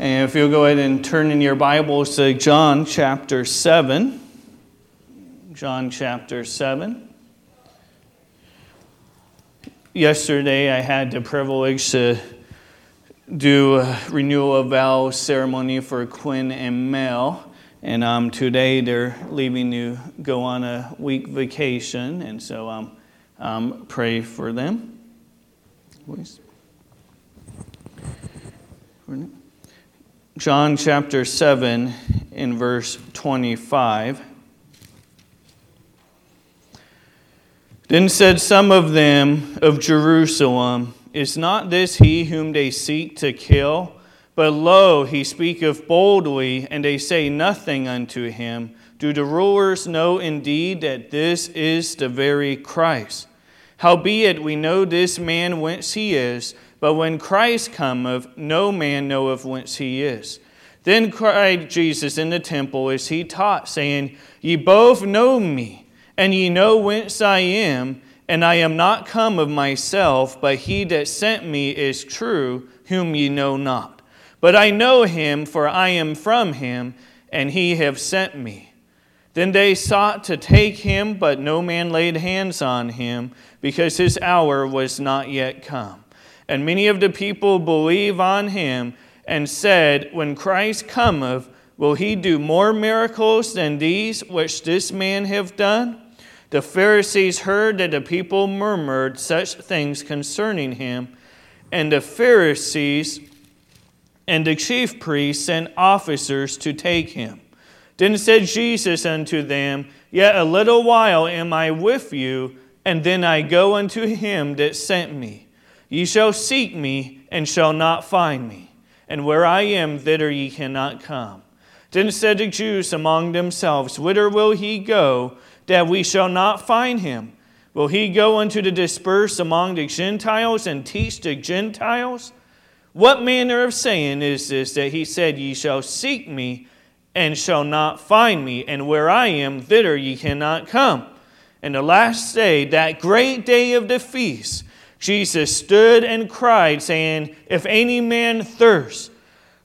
And if you'll go ahead and turn in your Bibles to John chapter 7. John chapter 7. Yesterday, I had the privilege to do a renewal of vow ceremony for Quinn and Mel. And um, today, they're leaving to go on a week vacation. And so um, um, pray for them. Please. John chapter 7 in verse 25. Then said some of them of Jerusalem, Is not this he whom they seek to kill? But lo, he speaketh boldly, and they say nothing unto him. Do the rulers know indeed that this is the very Christ? Howbeit we know this man whence he is but when Christ cometh, no man knoweth whence he is. Then cried Jesus in the temple as he taught, saying, Ye both know me, and ye know whence I am, and I am not come of myself, but he that sent me is true, whom ye know not. But I know him, for I am from him, and he have sent me. Then they sought to take him, but no man laid hands on him, because his hour was not yet come. And many of the people believe on him and said, When Christ cometh, will he do more miracles than these which this man have done? The Pharisees heard that the people murmured such things concerning him, and the Pharisees and the chief priests sent officers to take him. Then said Jesus unto them, Yet a little while am I with you, and then I go unto him that sent me. Ye shall seek me, and shall not find me. And where I am, thither ye cannot come. Then said the Jews among themselves, Whither will he go, that we shall not find him? Will he go unto the dispersed among the Gentiles and teach the Gentiles? What manner of saying is this that he said, Ye shall seek me, and shall not find me, and where I am, thither ye cannot come? And the last day, that great day of the feast, Jesus stood and cried, saying, If any man thirst,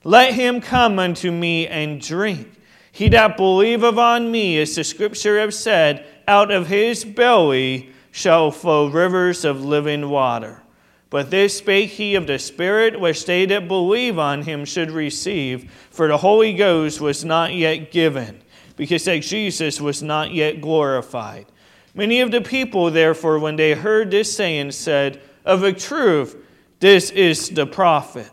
let him come unto me and drink. He that believeth on me, as the scripture have said, out of his belly shall flow rivers of living water. But this spake he of the Spirit, which they that believe on him should receive, for the Holy Ghost was not yet given, because that Jesus was not yet glorified. Many of the people, therefore, when they heard this saying, said, Of a truth, this is the prophet.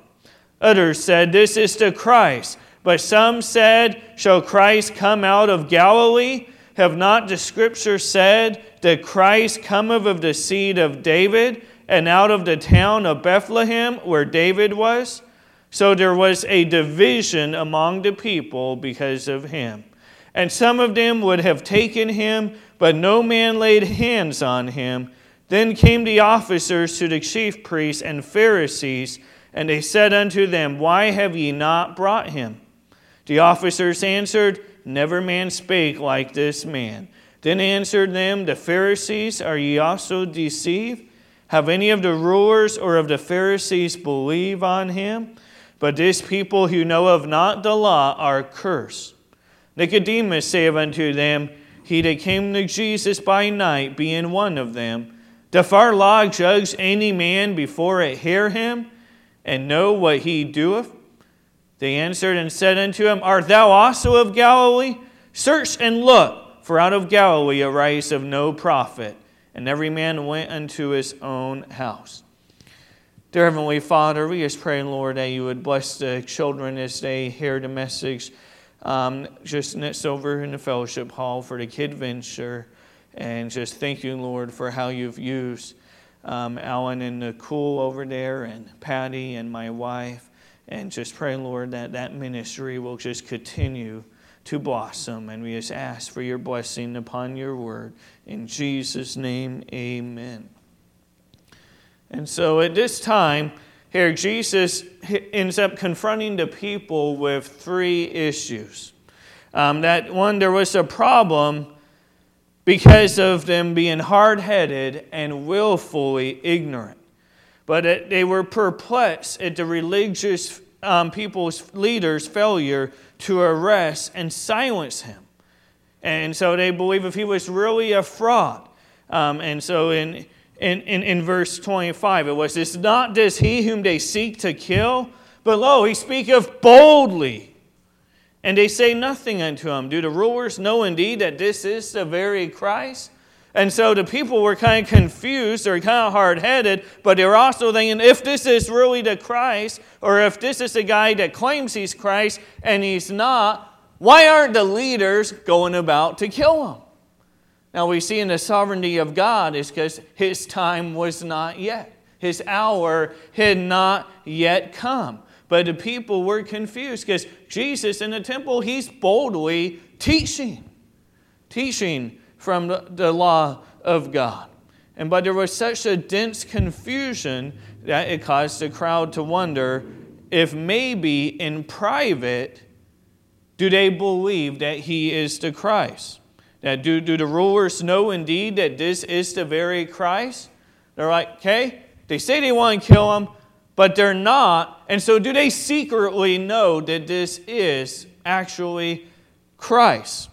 Others said, This is the Christ. But some said, Shall Christ come out of Galilee? Have not the scriptures said that Christ cometh of the seed of David and out of the town of Bethlehem where David was? So there was a division among the people because of him. And some of them would have taken him but no man laid hands on him. Then came the officers to the chief priests and Pharisees, and they said unto them, Why have ye not brought him? The officers answered, Never man spake like this man. Then answered them the Pharisees, Are ye also deceived? Have any of the rulers or of the Pharisees believe on him? But this people who know of not the law are cursed. Nicodemus saith unto them, he that came to Jesus by night, being one of them, doth our law judge any man before it hear him, and know what he doeth? They answered and said unto him, Art thou also of Galilee? Search and look, for out of Galilee arise of no prophet. And every man went unto his own house. Dear Heavenly Father, we just pray, Lord, that you would bless the children as they hear the message um, just next over in the fellowship hall for the kid venture. And just thank you, Lord, for how you've used um, Alan and Nicole over there, and Patty and my wife. And just pray, Lord, that that ministry will just continue to blossom. And we just ask for your blessing upon your word. In Jesus' name, amen. And so at this time, here, Jesus ends up confronting the people with three issues. Um, that one, there was a problem because of them being hard headed and willfully ignorant. But it, they were perplexed at the religious um, people's leaders' failure to arrest and silence him. And so they believe if he was really a fraud. Um, and so in, in, in, in verse 25, it was, It's not this he whom they seek to kill, but lo, he speaketh boldly. And they say nothing unto him. Do the rulers know indeed that this is the very Christ? And so the people were kind of confused or kind of hard headed, but they were also thinking if this is really the Christ, or if this is the guy that claims he's Christ and he's not, why aren't the leaders going about to kill him? Now we see in the sovereignty of God is because his time was not yet. His hour had not yet come. But the people were confused because Jesus in the temple, he's boldly teaching, teaching from the, law of God. And but there was such a dense confusion that it caused the crowd to wonder if maybe in private do they believe that he is the Christ? Now, do, do the rulers know indeed that this is the very Christ? They're like, okay, they say they want to kill him, but they're not. And so, do they secretly know that this is actually Christ?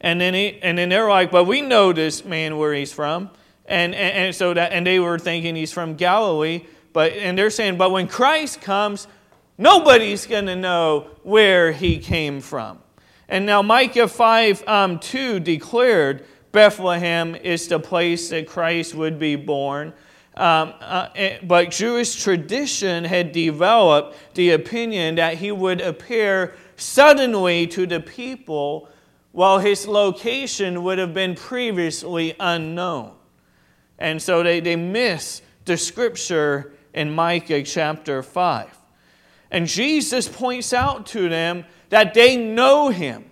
And then, he, and then they're like, but we know this man where he's from. And, and, and so that, and they were thinking he's from Galilee. But, and they're saying, but when Christ comes, Nobody's going to know where he came from. And now Micah 5 um, 2 declared Bethlehem is the place that Christ would be born. Um, uh, eh, but Jewish tradition had developed the opinion that he would appear suddenly to the people while his location would have been previously unknown. And so they, they miss the scripture in Micah chapter 5. And Jesus points out to them that they know him.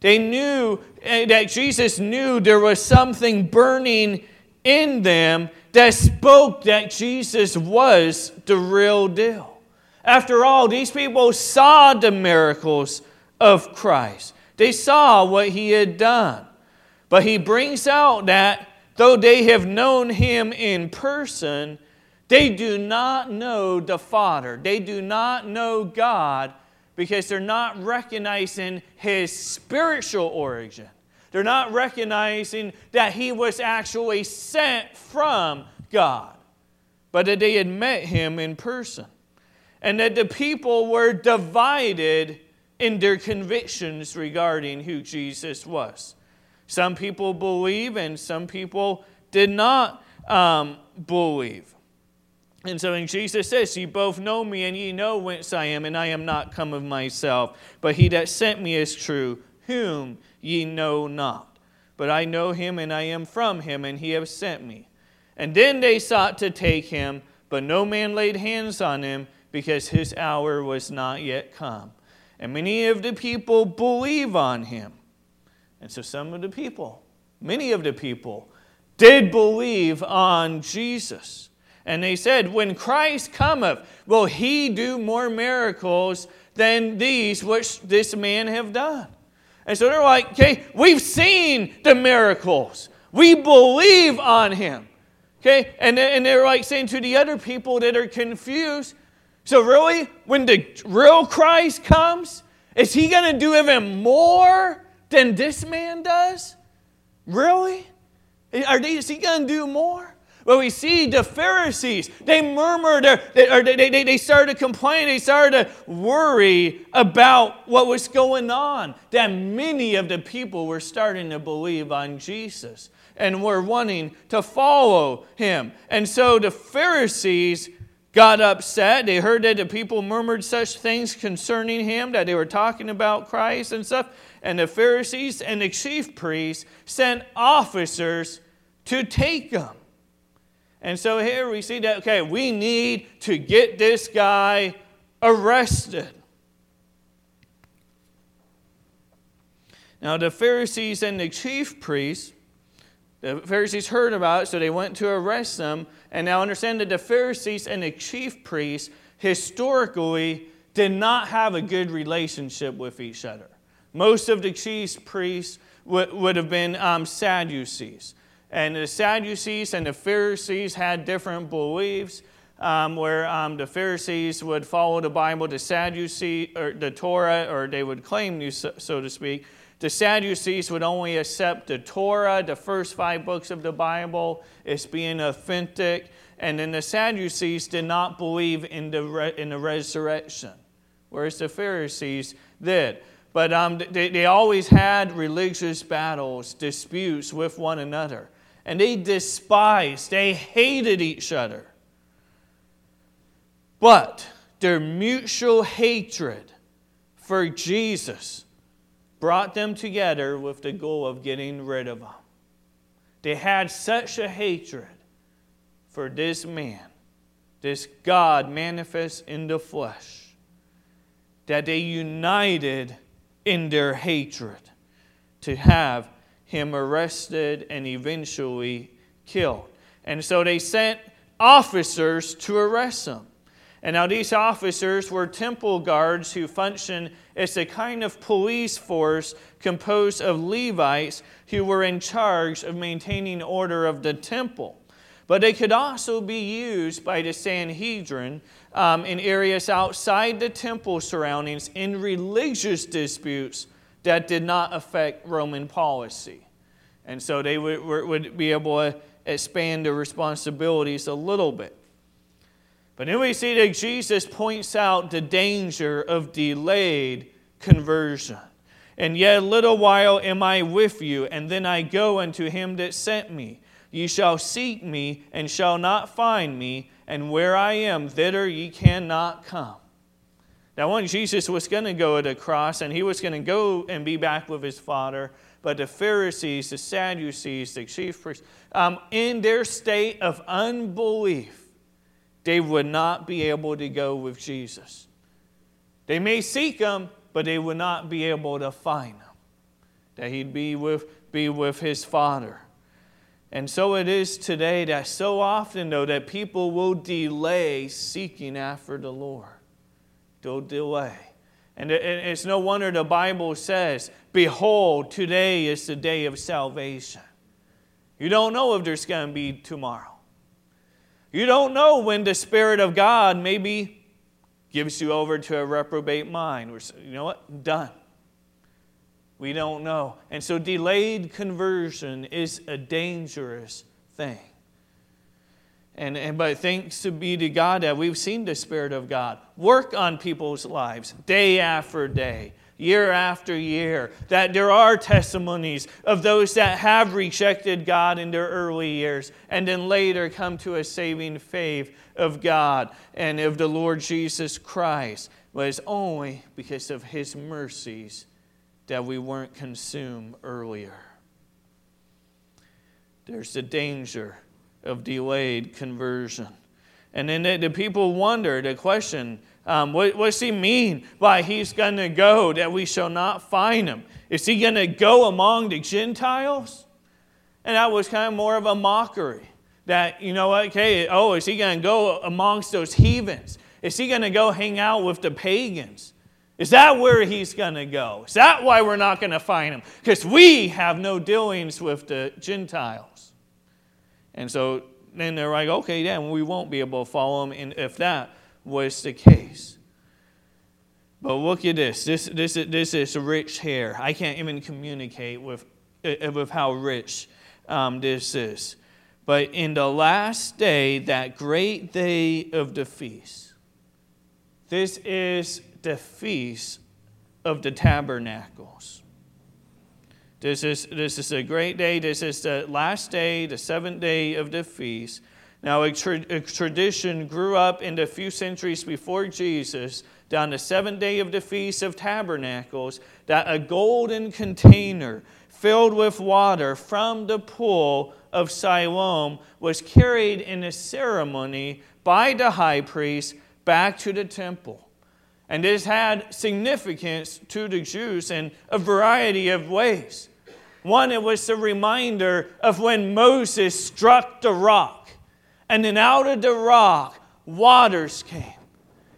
They knew eh, that Jesus knew there was something burning in them that spoke that Jesus was the real deal. After all, these people saw the miracles of Christ, they saw what he had done. But he brings out that though they have known him in person, they do not know the Father. They do not know God because they're not recognizing His spiritual origin. They're not recognizing that He was actually sent from God, but that they had met Him in person. And that the people were divided in their convictions regarding who Jesus was. Some people believe and some people did not um, believe. And so when Jesus says, Ye both know me, and ye know whence I am, and I am not come of myself, but he that sent me is true, whom ye know not. But I know him, and I am from him, and he hath sent me. And then they sought to take him, but no man laid hands on him, because his hour was not yet come. And many of the people believe on him. And so some of the people, many of the people, did believe on Jesus. And they said, When Christ cometh, will he do more miracles than these which this man have done? And so they're like, okay, we've seen the miracles. We believe on him. Okay? And, and they're like saying to the other people that are confused, so really, when the real Christ comes, is he going to do even more than this man does? Really? Are they, is he going to do more? Well, we see the Pharisees, they murmured, or they, they, they started to complain, they started to worry about what was going on. That many of the people were starting to believe on Jesus and were wanting to follow him. And so the Pharisees got upset. They heard that the people murmured such things concerning him, that they were talking about Christ and stuff. And the Pharisees and the chief priests sent officers to take him. And so here we see that, okay, we need to get this guy arrested. Now, the Pharisees and the chief priests, the Pharisees heard about it, so they went to arrest them. And now understand that the Pharisees and the chief priests historically did not have a good relationship with each other. Most of the chief priests would, would have been um, Sadducees. And the Sadducees and the Pharisees had different beliefs. um, where um, the Pharisees would follow the Bible, the Sadducees, or the Torah, or they would claim, so, so to speak. The Sadducees would only accept the Torah, the first five books of the Bible, as being authentic. And then the Sadducees did not believe in the, re- in the resurrection, whereas the Pharisees did. But um, they, they always had religious battles, disputes with one another. And they despised, they hated each other. But their mutual hatred for Jesus brought them together with the goal of getting rid of him. They had such a hatred for this man, this God manifest in the flesh, that they united in their hatred to have him arrested and eventually killed. And so they sent officers to arrest him. And now these officers were temple guards who functioned as a kind of police force composed of Levites who were in charge of maintaining order of the temple. But they could also be used by the Sanhedrin um, in areas outside the temple surroundings in religious disputes that did not affect Roman policy. And so they would, would be able to expand their responsibilities a little bit. But then we see that Jesus points out the danger of delayed conversion. And yet a little while am I with you, and then I go unto him that sent me. Ye shall seek me, and shall not find me, and where I am, thither ye cannot come. Now, when Jesus was going to go to the cross, and he was going to go and be back with his Father, but the Pharisees, the Sadducees, the chief priests, um, in their state of unbelief, they would not be able to go with Jesus. They may seek him, but they would not be able to find him. That he'd be with, be with his Father. And so it is today that so often, though, that people will delay seeking after the Lord. They'll delay. And it's no wonder the Bible says, Behold, today is the day of salvation. You don't know if there's going to be tomorrow. You don't know when the Spirit of God maybe gives you over to a reprobate mind. You know what? Done. We don't know. And so delayed conversion is a dangerous thing. And, and but thanks be to God that we've seen the Spirit of God work on people's lives day after day, year after year. That there are testimonies of those that have rejected God in their early years and then later come to a saving faith of God and of the Lord Jesus Christ. But it's only because of His mercies that we weren't consumed earlier. There's the danger of delayed conversion. And then the, people wondered, the question, um, what, what's he mean by he's going to go that we shall not find him? Is he going to go among the Gentiles? And that was kind of more of a mockery. That, you know, okay, oh, is he going to go amongst those heathens? Is he going to go hang out with the pagans? Is that where he's going to go? Is that why we're not going to find him? Because we have no dealings with the Gentiles. And so then they're like, okay, then we won't be able to follow him and if that was the case. But look at this. This, this, this is rich hair. I can't even communicate with, uh, with how rich um, this is. But in the last day, that great day of the feast, this is the Feast of the Tabernacles. This is, this is a great day. This is the last day, the seventh day of the feast. Now, a, tra- a tradition grew up in the few centuries before Jesus, down the seventh day of the Feast of Tabernacles, that a golden container filled with water from the pool of Siloam was carried in a ceremony by the high priest back to the temple. And this had significance to the Jews in a variety of ways. One, it was a reminder of when Moses struck the rock, and then out of the rock, waters came.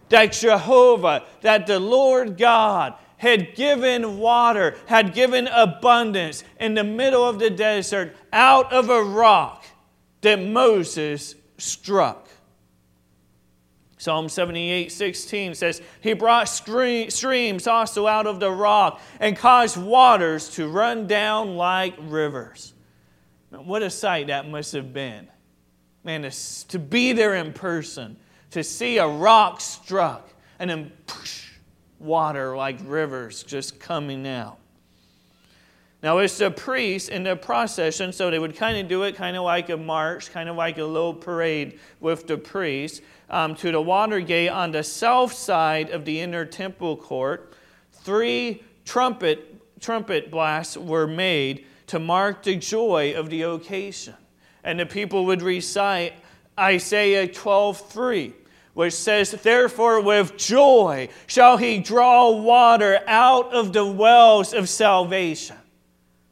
That Jehovah, that the Lord God had given water, had given abundance in the middle of the desert out of a rock that Moses struck. Psalm 78 16 says, He brought streams also out of the rock and caused waters to run down like rivers. What a sight that must have been. Man, to, to be there in person, to see a rock struck, and then push, water like rivers just coming out. Now, it's the priests in the procession, so they would kind of do it kind of like a march, kind of like a little parade with the priests um, to the water gate on the south side of the inner temple court. Three trumpet, trumpet blasts were made to mark the joy of the occasion. And the people would recite Isaiah 12:3, which says, Therefore, with joy shall he draw water out of the wells of salvation.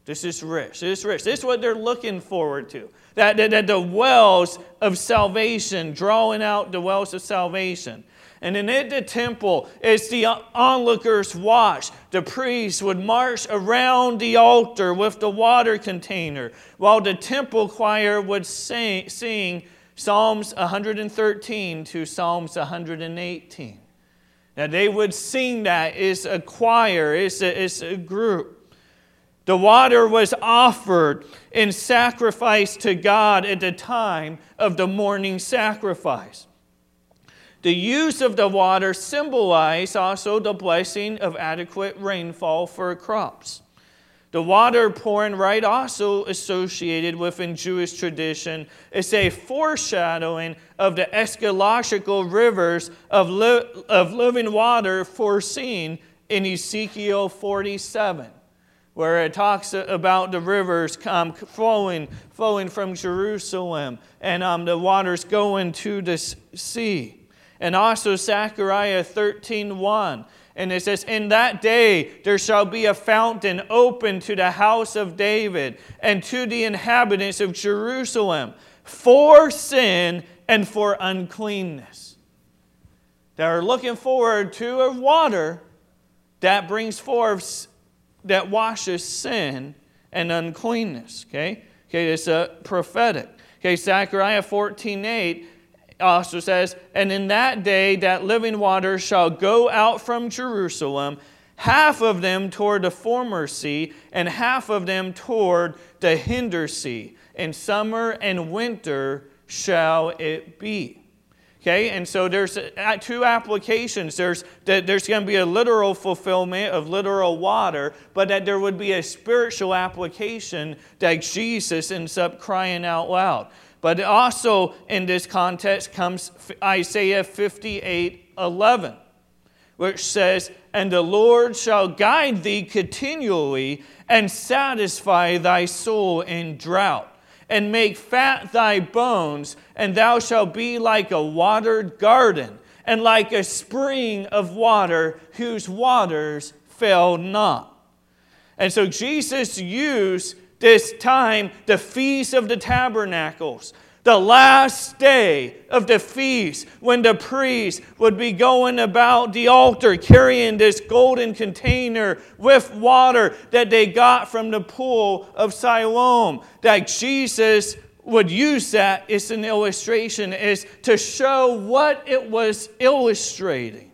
This is rich. This is rich. This is what they're looking forward to. That, that, that the wells of salvation, drawing out the wells of salvation. And in the temple, as the onlookers watched, the priests would march around the altar with the water container, while the temple choir would sing, sing Psalms 113 to Psalms 118. Now, they would sing that as a choir, a, as a group. The water was offered in sacrifice to God at the time of the morning sacrifice. The use of the water symbolized also the blessing of adequate rainfall for crops. The water pouring rite also associated within Jewish tradition is a foreshadowing of the eschatological rivers of, li- of living water foreseen in Ezekiel 47 where it talks about the rivers um, flowing, flowing from Jerusalem and um, the waters going to the sea. And also Zechariah 13 1. And it says, In that day there shall be a fountain open to the house of David and to the inhabitants of Jerusalem for sin and for uncleanness. They are looking forward to a water that brings forth that washes sin and uncleanness. Okay? Okay, it's a prophetic. Okay, Zechariah 14 8 also says, And in that day that living water shall go out from Jerusalem, half of them toward the former sea, and half of them toward the hinder sea. In summer and winter shall it be. Okay, and so there's uh, two applications. There's there's going to be a literal fulfillment of literal water, but that there would be a spiritual application that Jesus ends up crying out loud. But also in this context comes Isaiah 58 11, which says, And the Lord shall guide thee continually and satisfy thy soul in drought and make fat thy bones, and thou shalt be like a watered garden, and like a spring of water whose waters fail not. And so Jesus used this time, the Feast of the Tabernacles, the last day of the feast, when the priest would be going about the altar carrying this golden container with water that they got from the pool of Siloam, that Jesus would use that as an illustration, is to show what it was illustrating.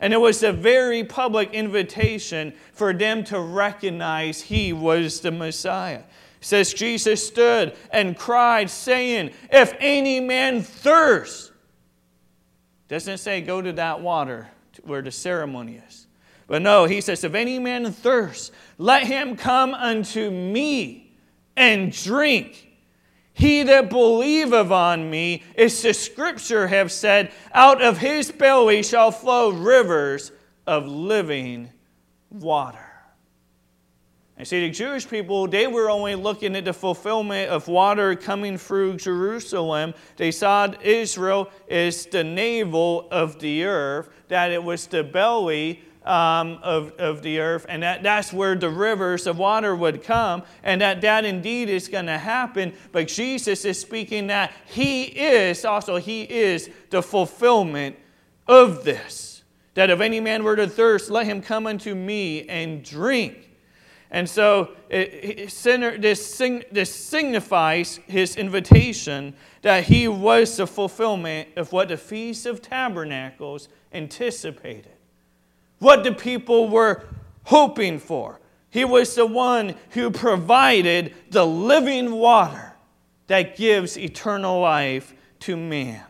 And it was a very public invitation for them to recognize he was the Messiah says Jesus stood and cried, saying, If any man thirst, doesn't say go to that water where the ceremony is. But no, he says, If any man thirst, let him come unto me and drink. He that believeth on me, as the scripture have said, out of his belly shall flow rivers of living water. And see, the Jewish people, they were only looking at the fulfillment of water coming through Jerusalem. They saw Israel as the navel of the earth, that it was the belly um, of, of the earth, and that, that's where the rivers of water would come, and that that indeed is going to happen. But Jesus is speaking that He is, also, He is the fulfillment of this. That if any man were to thirst, let him come unto me and drink. And so it, this, this signifies his invitation that he was the fulfillment of what the Feast of Tabernacles anticipated, what the people were hoping for. He was the one who provided the living water that gives eternal life to man.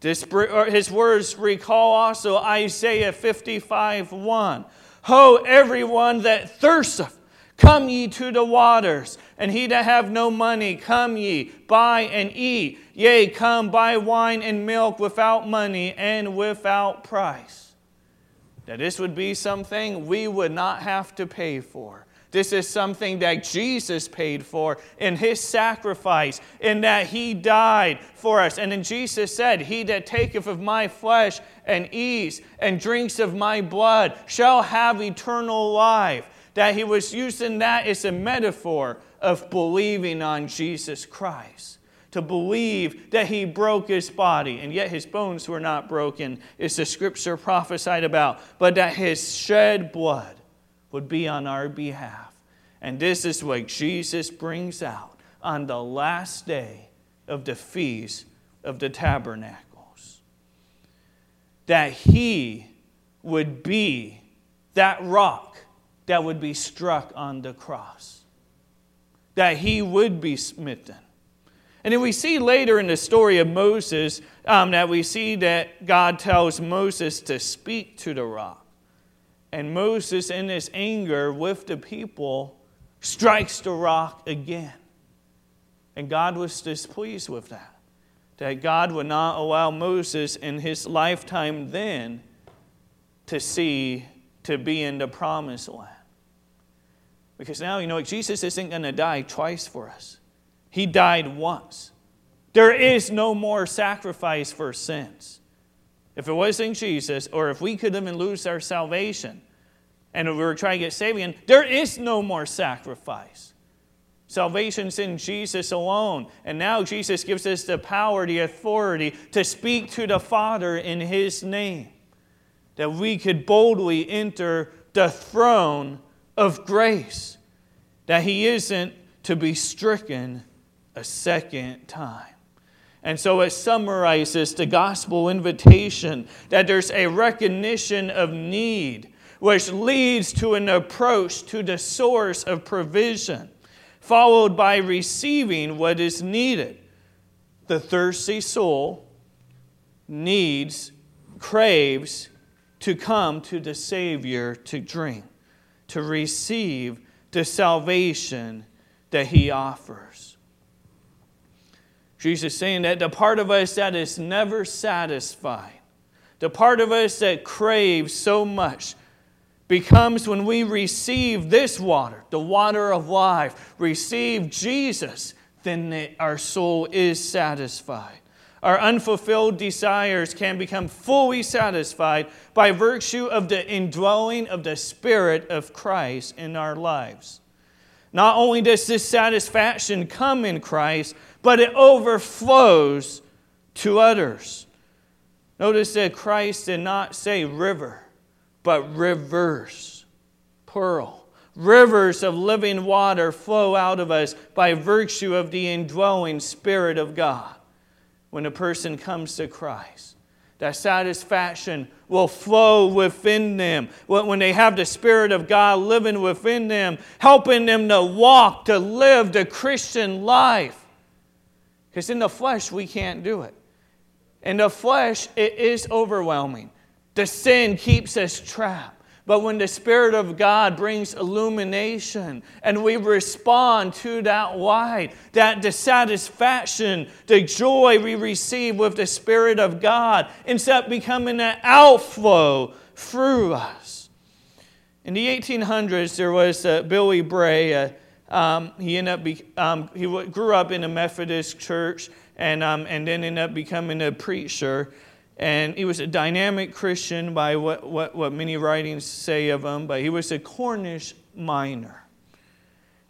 This, his words recall also Isaiah 55 1. Ho, everyone that thirsteth, come ye to the waters, and he that have no money, come ye, buy and eat. Yea, come buy wine and milk without money and without price. That this would be something we would not have to pay for. This is something that Jesus paid for in his sacrifice, in that he died for us. And then Jesus said, He that taketh of my flesh and eats and drinks of my blood shall have eternal life. That he was using that as a metaphor of believing on Jesus Christ. To believe that he broke his body, and yet his bones were not broken, is the scripture prophesied about, but that his shed blood would be on our behalf. And this is what Jesus brings out on the last day of the Feast of the Tabernacles. That he would be that rock that would be struck on the cross. That he would be smitten. And then we see later in the story of Moses um, that we see that God tells Moses to speak to the rock. And Moses, in his anger with the people, strikes the rock again. And God was displeased with that. That God would not allow Moses in his lifetime then to see, to be in the promised land. Because now, you know, Jesus isn't going to die twice for us, He died once. There is no more sacrifice for sins. If it wasn't Jesus, or if we could even lose our salvation and if we were trying to get saved again, there is no more sacrifice. Salvation's in Jesus alone. And now Jesus gives us the power, the authority to speak to the Father in His name. That we could boldly enter the throne of grace. That He isn't to be stricken a second time. And so it summarizes the gospel invitation that there's a recognition of need, which leads to an approach to the source of provision, followed by receiving what is needed. The thirsty soul needs, craves to come to the Savior to drink, to receive the salvation that He offers. Jesus saying that the part of us that is never satisfied, the part of us that craves so much, becomes when we receive this water, the water of life, receive Jesus, then our soul is satisfied. Our unfulfilled desires can become fully satisfied by virtue of the indwelling of the Spirit of Christ in our lives. Not only does this satisfaction come in Christ, but it overflows to others. Notice that Christ did not say river, but rivers, pearl, Rivers of living water flow out of us by virtue of the indwelling Spirit of God when a person comes to Christ. That satisfaction will flow within them. When they have the Spirit of God living within them, helping them to walk, to live the Christian life because in the flesh, we can't do it. In the flesh, it is overwhelming. The sin keeps us trapped. But when the Spirit of God brings illumination and we respond to that light, that dissatisfaction, the joy we receive with the Spirit of God ends up becoming an outflow through us. In the 1800s, there was uh, Billy Bray, a um, he ended up be, um, he grew up in a Methodist church and, um, and then ended up becoming a preacher. And he was a dynamic Christian by what, what, what many writings say of him, but he was a Cornish miner.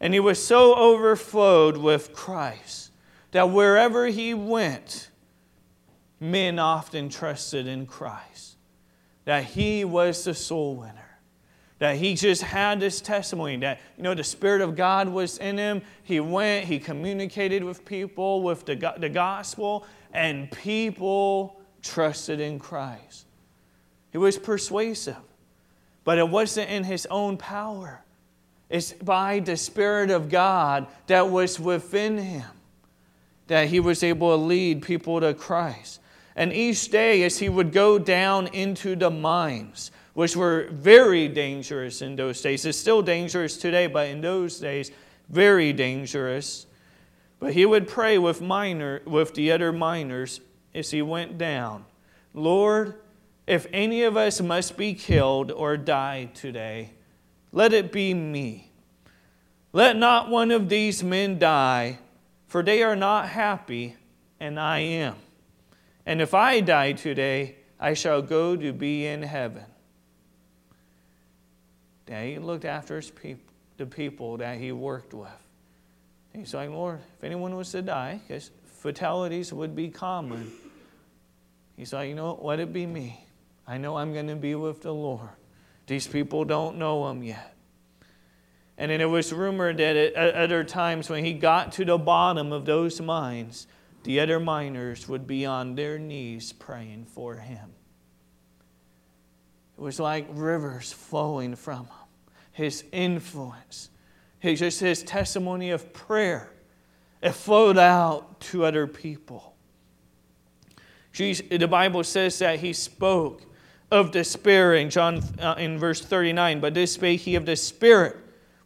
And he was so overflowed with Christ that wherever he went, men often trusted in Christ, that he was the soul winner that he just had this testimony that you know the spirit of god was in him he went he communicated with people with the, the gospel and people trusted in christ he was persuasive but it wasn't in his own power it's by the spirit of god that was within him that he was able to lead people to christ and each day as he would go down into the mines which were very dangerous in those days. It's still dangerous today, but in those days, very dangerous. But he would pray with, miner, with the other miners as he went down Lord, if any of us must be killed or die today, let it be me. Let not one of these men die, for they are not happy, and I am. And if I die today, I shall go to be in heaven that he looked after his the people that he worked with. He's like, Lord, if anyone was to die, because fatalities would be common, he's like, you know what? Let it be me. I know I'm going to be with the Lord. These people don't know him yet. And then it was rumored that at other times when he got to the bottom of those mines, the other miners would be on their knees praying for him. It was like rivers flowing from him his influence, his, just his testimony of prayer. It flowed out to other people. The Bible says that he spoke of despair in John uh, in verse 39, but this spake he of the Spirit,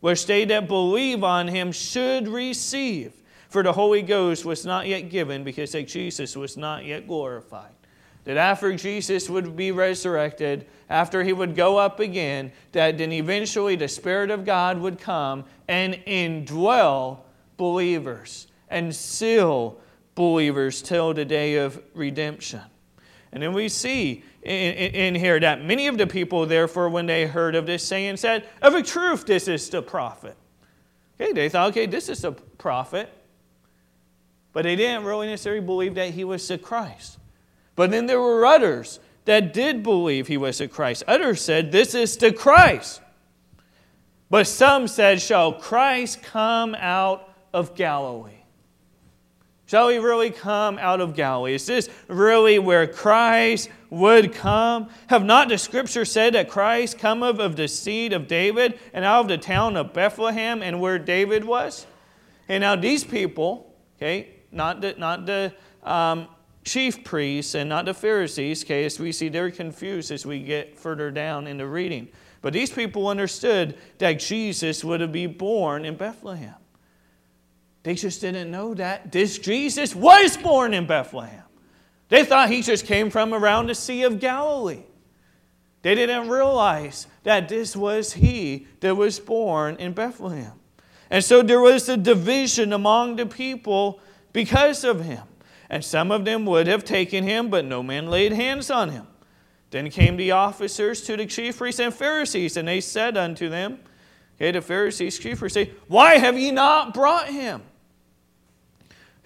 which they that believe on him should receive. For the Holy Ghost was not yet given because that Jesus was not yet glorified that after Jesus would be resurrected, after he would go up again, that then eventually the Spirit of God would come and indwell believers and seal believers till the day of redemption. And then we see in, in, here that many of the people, therefore, when they heard of this saying, said, Of a truth, this is the prophet. Okay, they thought, okay, this is the prophet. But they didn't really necessarily believe that he was the Christ. But then there were others that did believe he was the Christ. Others said, This is the Christ. But some said, Shall Christ come out of Galilee? Shall we really come out of Galilee? Is this really where Christ would come? Have not the scriptures said that Christ cometh of the seed of David and out of the town of Bethlehem and where David was? And now these people, okay, not the, not the um, chief priests and not the Pharisees, okay, as we see they're confused as we get further down in the reading. But these people understood that Jesus would be born in Bethlehem. They just didn't know that this Jesus was born in Bethlehem. They thought he just came from around the Sea of Galilee. They didn't realize that this was he that was born in Bethlehem. And so there was a division among the people because of him. And some of them would have taken him, but no man laid hands on him. Then came the officers to the chief priests and Pharisees, and they said unto them, Okay, the Pharisees, chief priests say, Why have ye not brought him?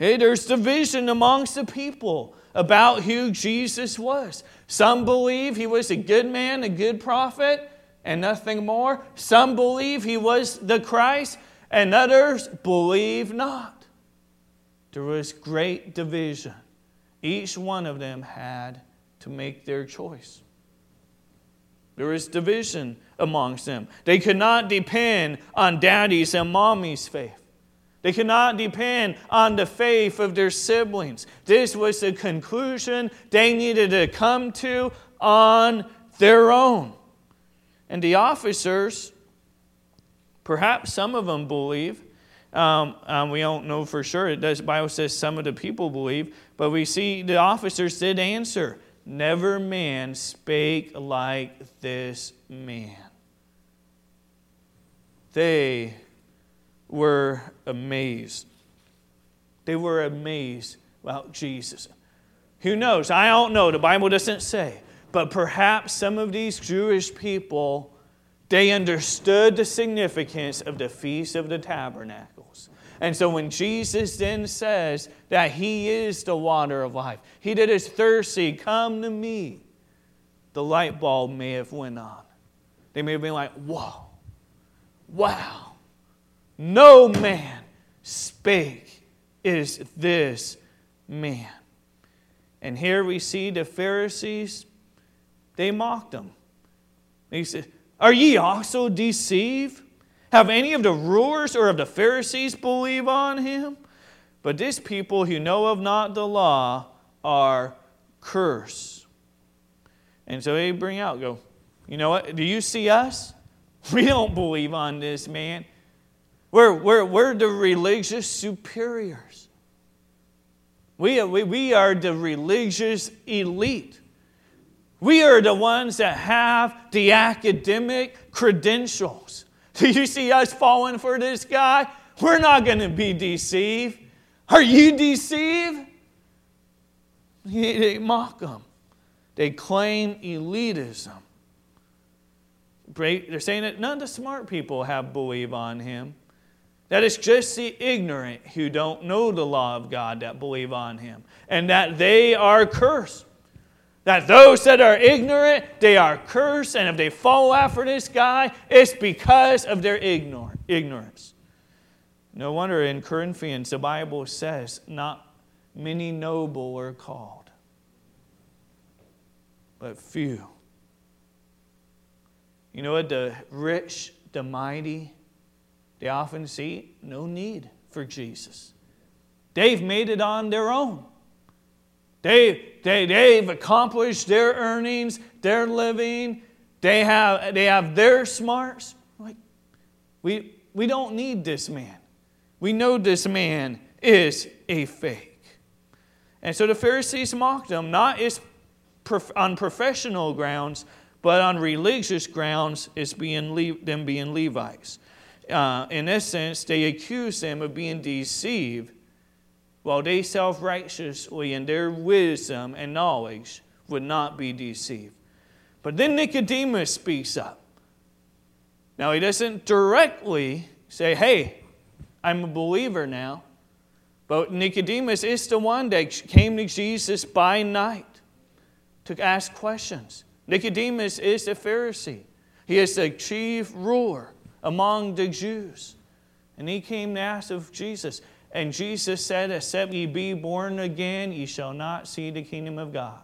Hey, there's division amongst the people about who Jesus was. Some believe he was a good man, a good prophet, and nothing more. Some believe he was the Christ, and others believe not. There was great division. Each one of them had to make their choice. There was division amongst them. They could not depend on daddy's and mommy's faith. They could not depend on the faith of their siblings. This was the conclusion they needed to come to on their own. And the officers, perhaps some of them believe, um, um, we don't know for sure. It does. The Bible says some of the people believe, but we see the officers did answer. Never man spake like this man. They were amazed. They were amazed about Jesus. Who knows? I don't know. The Bible doesn't say. But perhaps some of these Jewish people they understood the significance of the Feast of the Tabernacles. And so when Jesus then says that He is the water of life, He that is thirsty, come to me, the light bulb may have went on. they may have been like, whoa, wow, no man spake is this man. And here we see the Pharisees, they mocked him. They said, Are ye also deceived? Have any of the rulers or of the Pharisees believe on him? But these people who know of not the law are cursed. And so they bring out, go, you know what? Do you see us? We don't believe on this man. We're, we're, we're the religious superiors. We, we, we are the religious elite. We are the ones that have the academic credentials. Do you see us falling for this guy? We're not going to be deceived. Are you deceived? They mock them. They claim elitism. They're saying that none of the smart people have believe on him. That it's just the ignorant who don't know the law of God that believe on him, and that they are cursed. That those that are ignorant, they are cursed, and if they follow after this guy, it's because of their ignorance. No wonder in Corinthians the Bible says, not many noble are called, but few. You know what? The rich, the mighty, they often see no need for Jesus. They've made it on their own. They, they, they've accomplished their earnings, their living, they have, they have their smarts. Like, we, we don't need this man. We know this man is a fake. And so the Pharisees mocked him, not as on professional grounds, but on religious grounds, it's being them being Levites. Uh, in essence, they accuse them of being deceived while they self righteously in their wisdom and knowledge would not be deceived. But then Nicodemus speaks up. Now, he doesn't directly say, Hey, I'm a believer now. But Nicodemus is the one that came to Jesus by night to ask questions. Nicodemus is a Pharisee, he is the chief ruler among the Jews. And he came to ask of Jesus. And Jesus said, Except ye be born again, ye shall not see the kingdom of God.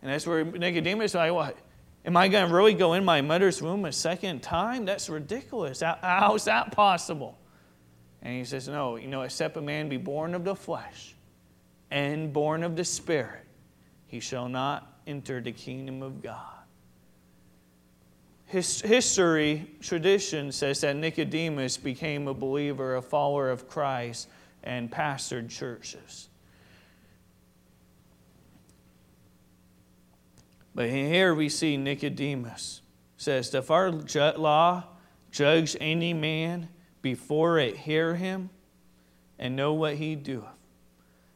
And that's where Nicodemus like, What? Am I going to really go in my mother's womb a second time? That's ridiculous. How, how is that possible? And he says, No, you know, except a man be born of the flesh and born of the Spirit, he shall not enter the kingdom of God. His, history, tradition says that Nicodemus became a believer, a follower of Christ, and pastored churches. But here we see Nicodemus says, If our law judge any man before it hear him and know what he doeth.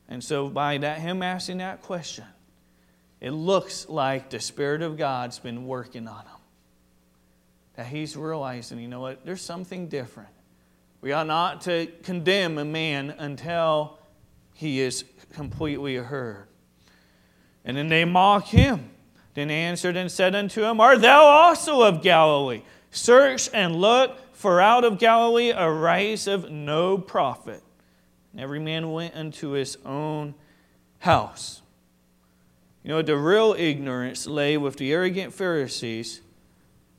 And so by that him asking that question, it looks like the Spirit of God's been working on him that he's realizing, you know what, there's something different. We ought not to condemn a man until he is completely heard. And then they mock him. Then answered and said unto him, Art thou also of Galilee? Search and look, for out of Galilee a race of no prophet. And every man went unto his own house. You know, the real ignorance lay with the arrogant Pharisees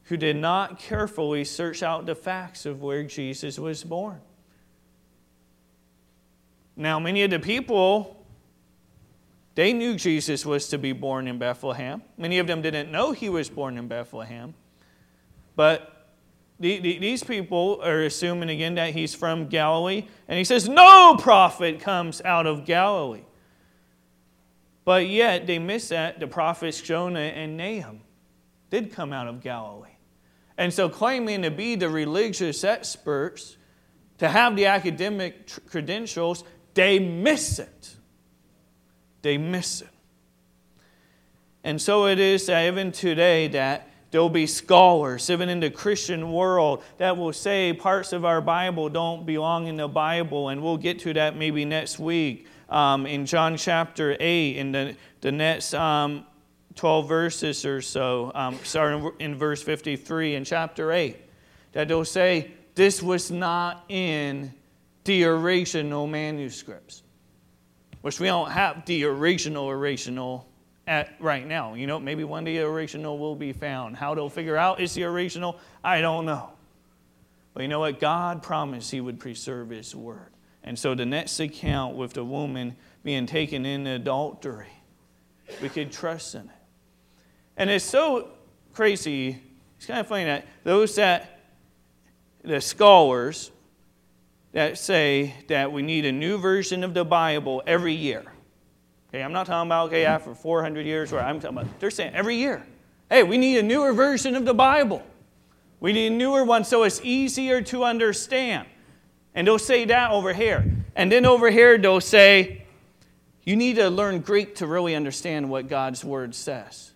who did not carefully search out the facts of where Jesus was born. Now, many of the people, they knew Jesus was to be born in Bethlehem. Many of them didn't know he was born in Bethlehem. But the, the, these people are assuming again that he's from Galilee. And he says, No prophet comes out of Galilee. But yet, they miss that the prophets Jonah and Nahum did come out of Galilee. And so, claiming to be the religious experts, to have the academic tr- credentials, they miss it. They miss it. And so it is that even today that there'll be scholars, even in the Christian world, that will say parts of our Bible don't belong in the Bible, and we'll get to that maybe next week um, in John chapter 8, in the, the next um, 12 verses or so, um, starting in verse 53 in chapter 8, that they'll say this was not in the original manuscripts, which we don't have the original original at right now. You know, maybe one day the original will be found. How they'll figure out is the original, I don't know. But you know what? God promised He would preserve His word. And so the next account with the woman being taken in adultery, we could trust in it. And it's so crazy. It's kind of funny that those that, the scholars that say that we need a new version of the Bible every year. Okay, I'm not talking about, okay, after 400 years, where I'm talking about, they're saying every year, hey, we need a newer version of the Bible. We need a newer one so it's easier to understand. And they'll say that over here. And then over here, they'll say, you need to learn Greek to really understand what God's word says.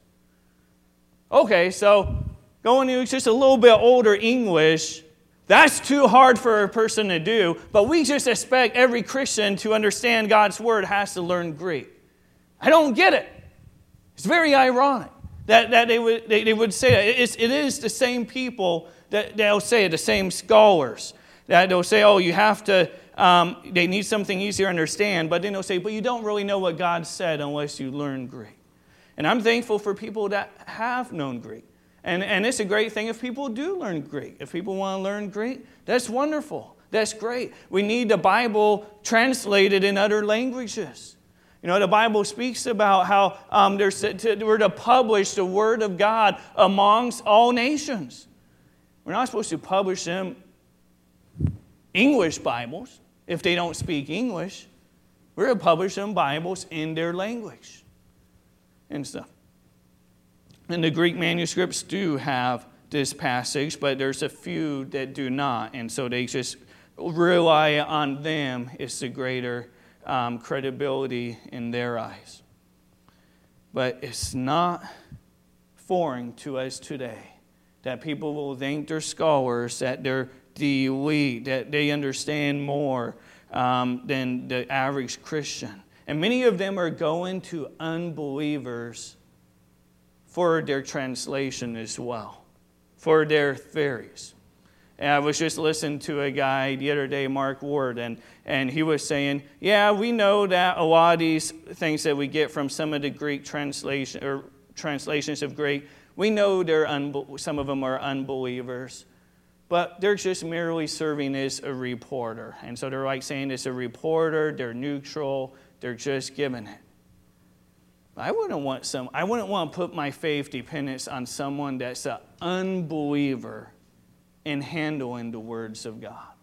Okay, so going to just a little bit older English, that's too hard for a person to do, but we just expect every Christian to understand God's word has to learn Greek. I don't get it. It's very ironic that, that they, would, they, they would say that. It's, it is the same people that they'll say, the same scholars, that they'll say, oh, you have to, um, they need something easier to understand, but then they'll say, but you don't really know what God said unless you learn Greek. And I'm thankful for people that have known Greek. And, and it's a great thing if people do learn Greek. If people want to learn Greek, that's wonderful. That's great. We need the Bible translated in other languages. You know, the Bible speaks about how um, to, to, we're to publish the Word of God amongst all nations. We're not supposed to publish them English Bibles if they don't speak English. We're to publish them Bibles in their language and stuff. And the Greek manuscripts do have this passage, but there's a few that do not. And so they just rely on them. It's the greater um, credibility in their eyes. But it's not foreign to us today that people will think they're scholars, that they're the elite, that they understand more um, than the average Christian. And many of them are going to unbelievers for their translation as well, for their theories. And I was just listening to a guy the other day, Mark Ward, and, and he was saying, Yeah, we know that a lot of these things that we get from some of the Greek translation or translations of Greek, we know they're unbe- some of them are unbelievers, but they're just merely serving as a reporter. And so they're like saying it's a reporter, they're neutral, they're just giving it. I wouldn't want some I wouldn't want to put my faith dependence on someone that's an unbeliever in handling the words of God.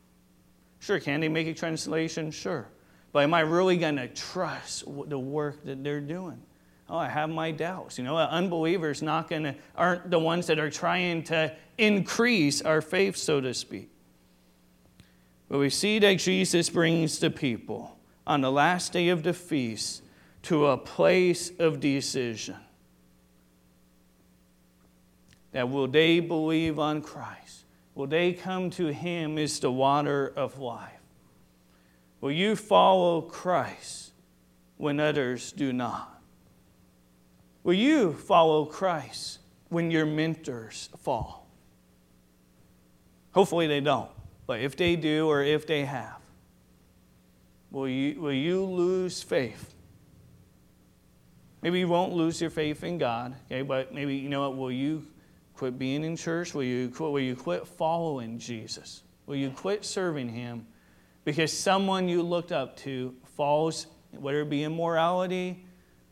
Sure, can they make a translation? Sure. But am I really going to trust the work that they're doing? Oh, I have my doubts. You know, unbelievers not going to aren't the ones that are trying to increase our faith, so to speak. But we see that Jesus brings the people on the last day of the feast to a place of decision. That will they believe on Christ? Will they come to him as the water of life? Will you follow Christ when others do not? Will you follow Christ when your mentors fall? Hopefully they don't, but if they do or if they have, will you, will you lose faith? Maybe you won't lose your faith in God, okay, but maybe, you know what, will you quit being in church? Will you will you quit following Jesus? Will you quit serving Him because someone you looked up to falls, whether it be immorality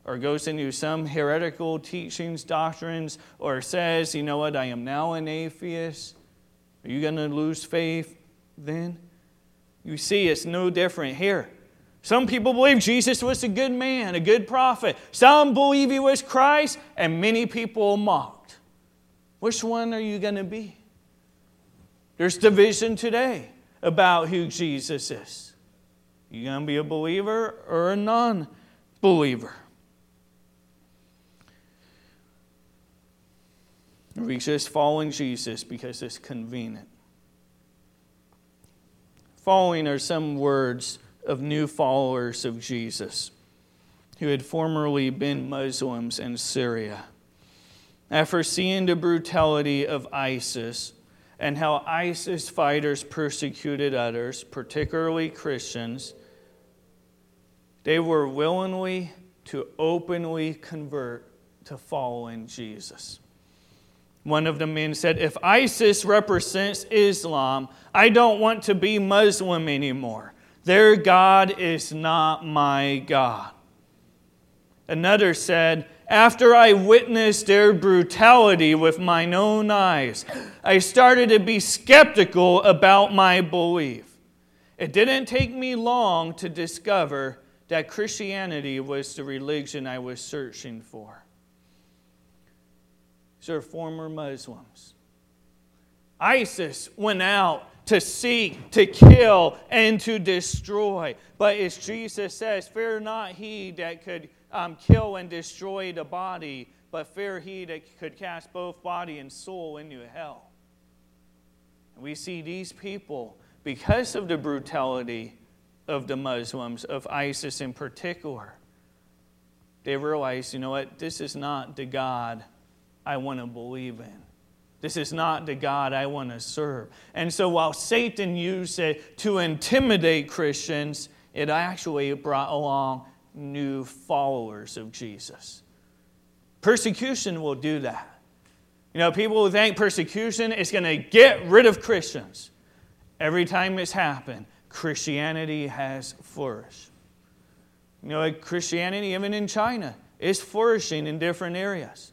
or goes into some heretical teachings, doctrines, or says, you know what, I am now an atheist? Are you going to lose faith then? You see, it's no different here. Some people believe Jesus was a good man, a good prophet. Some believe he was Christ, and many people mock. Which one are you going to be? There's division today about who Jesus is. You going to be a believer or a non believer? Are we just following Jesus because it's convenient? Following are some words of new followers of Jesus who had formerly been Muslims in Syria. after seeing the brutality of ISIS and how ISIS fighters persecuted others, particularly Christians, they were willingly to openly convert to following Jesus. One of the men said, If ISIS represents Islam, I don't want to be Muslim anymore. Their God is not my God. Another said, After I witnessed their brutality with mine own eyes, I started to be skeptical about my belief. It didn't take me long to discover that Christianity was the religion I was searching for. Are former Muslims. ISIS went out to seek, to kill, and to destroy. But as Jesus says, fear not he that could um, kill and destroy the body, but fear he that could cast both body and soul into hell. And we see these people, because of the brutality of the Muslims, of ISIS in particular, they realize, you know what, this is not the God I want to believe in. This is not the God I want to serve. And so while Satan used it to intimidate Christians, it actually brought along new followers of Jesus. Persecution will do that. You know, people who think persecution is going to get rid of Christians. Every time it's happened, Christianity has flourished. You know, Christianity, even in China, is flourishing in different areas.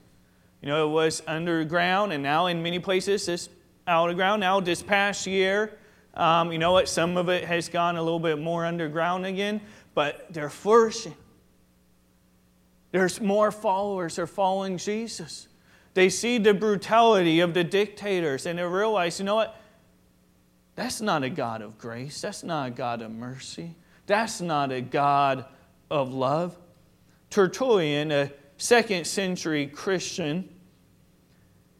You know, it was underground, and now in many places it's out of ground. Now, this past year, um, you know what? Some of it has gone a little bit more underground again, but they're flourishing. There's more followers are following Jesus. They see the brutality of the dictators and they realize, you know what? That's not a God of grace. That's not a God of mercy. That's not a God of love. Tertullian, a second century Christian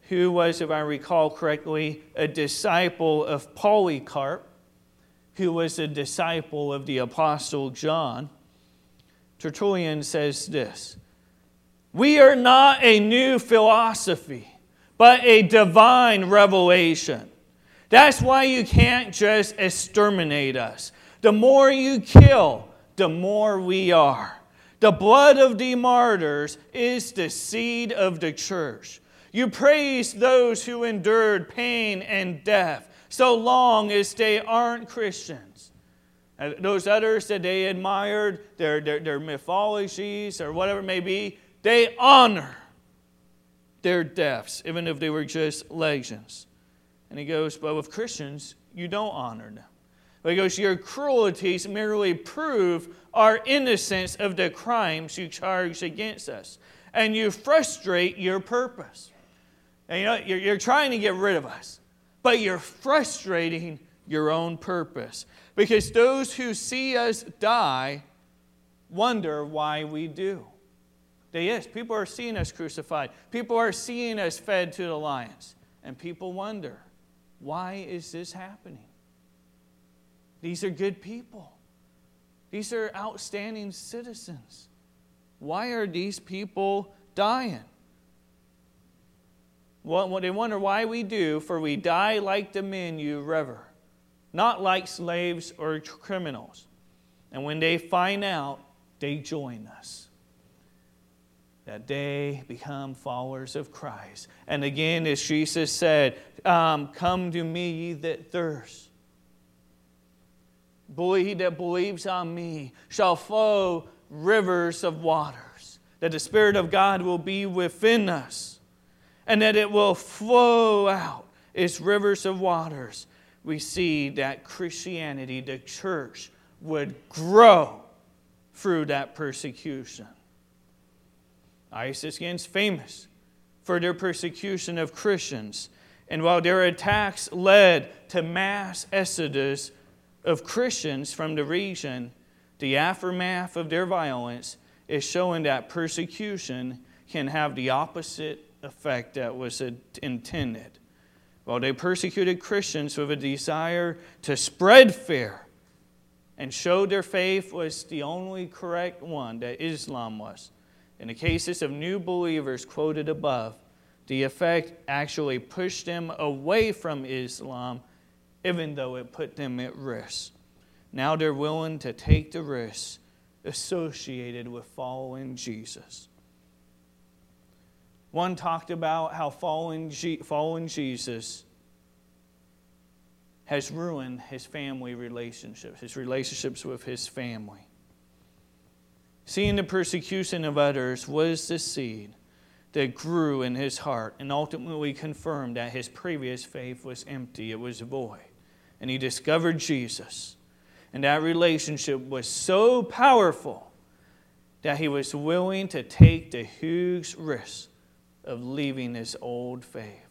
who was, if I recall correctly, a disciple of Polycarp, who was a disciple of the Apostle John. Tertullian says this We are not a new philosophy, but a divine revelation. That's why you can't just exterminate us. The more you kill, the more we are. The blood of the martyrs is the seed of the church. You praise those who endured pain and death so long as they aren't Christians. Those others that they admired, their, their, their mythologies or whatever it may be, they honor their deaths, even if they were just legends. And he goes, But with Christians, you don't honor them. Because your cruelties merely prove our innocence of the crimes you charge against us. And you frustrate your purpose. And you know, you're, you're trying to get rid of us, but you're frustrating your own purpose. Because those who see us die wonder why we do. They, yes, people are seeing us crucified. People are seeing us fed to the lions. And people wonder, why is this happening? These are good people. These are outstanding citizens. Why are these people dying? Well, they wonder why we do, for we die like the men you rever, not like slaves or criminals. And when they find out, they join us. That they become followers of Christ. And again, as Jesus said, um, Come to me, ye that thirst. He that believes on me shall flow rivers of waters. That the Spirit of God will be within us and that it will flow out its rivers of waters, we see that Christianity, the church, would grow through that persecution. ISIS is famous for their persecution of Christians. And while their attacks led to mass exodus of Christians from the region, the aftermath of their violence is showing that persecution can have the opposite effect that was intended. While they persecuted Christians with a desire to spread fear and show their faith was the only correct one, that Islam was. In the cases of new believers quoted above, The effect actually pushed them away from Islam, even though it put them at risk. Now they're willing to take the risk associated with following Jesus. One talked about how following, following Jesus has ruined his family relationships, his relationships with his family. Seeing the persecution of others was the seed that grew in his heart and ultimately confirmed that his previous faith was empty, it was void. And he discovered Jesus. And that relationship was so powerful that he was willing to take the huge risk of leaving his old faith.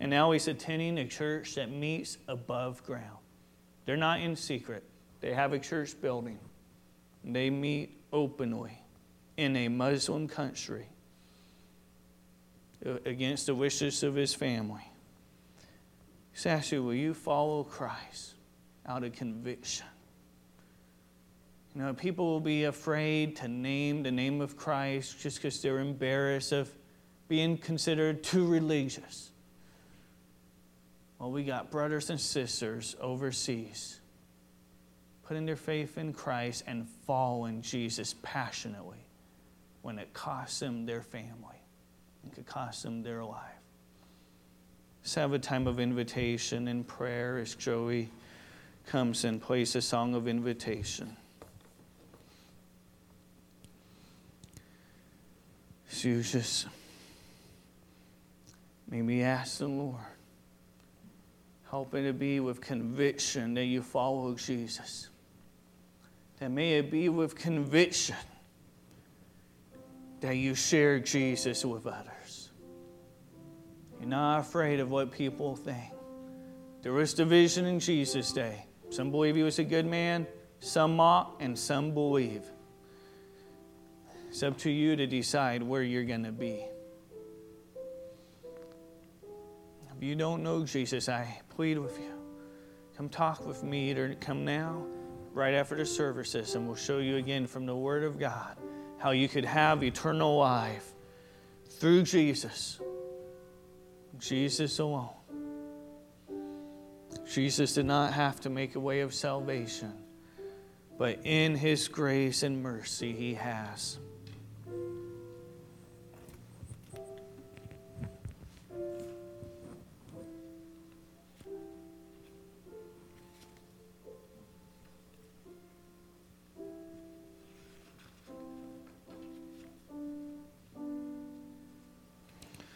And now he's attending a church that meets above ground. They're not in secret, they have a church building. They meet openly in a Muslim country uh, against the wishes of his family. Sassy, will you follow Christ out of conviction? You know, people will be afraid to name the name of Christ just because they're embarrassed of being considered too religious. Well, we got brothers and sisters overseas putting their faith in Christ and following Jesus passionately when it costs them their family, it could cost them their life. Let's have a time of invitation and prayer as Joey comes and plays a song of invitation. So you just maybe ask the Lord Help it to be with conviction that you follow Jesus. That may it be with conviction that you share Jesus with others. You're not afraid of what people think. There was division in Jesus' day. Some believe he was a good man, some mock, and some believe. It's up to you to decide where you're going to be. If you don't know Jesus, I plead with you. Come talk with me, either come now, right after the services, and we'll show you again from the Word of God how you could have eternal life through Jesus. Jesus alone. Jesus did not have to make a way of salvation, but in His grace and mercy, He has.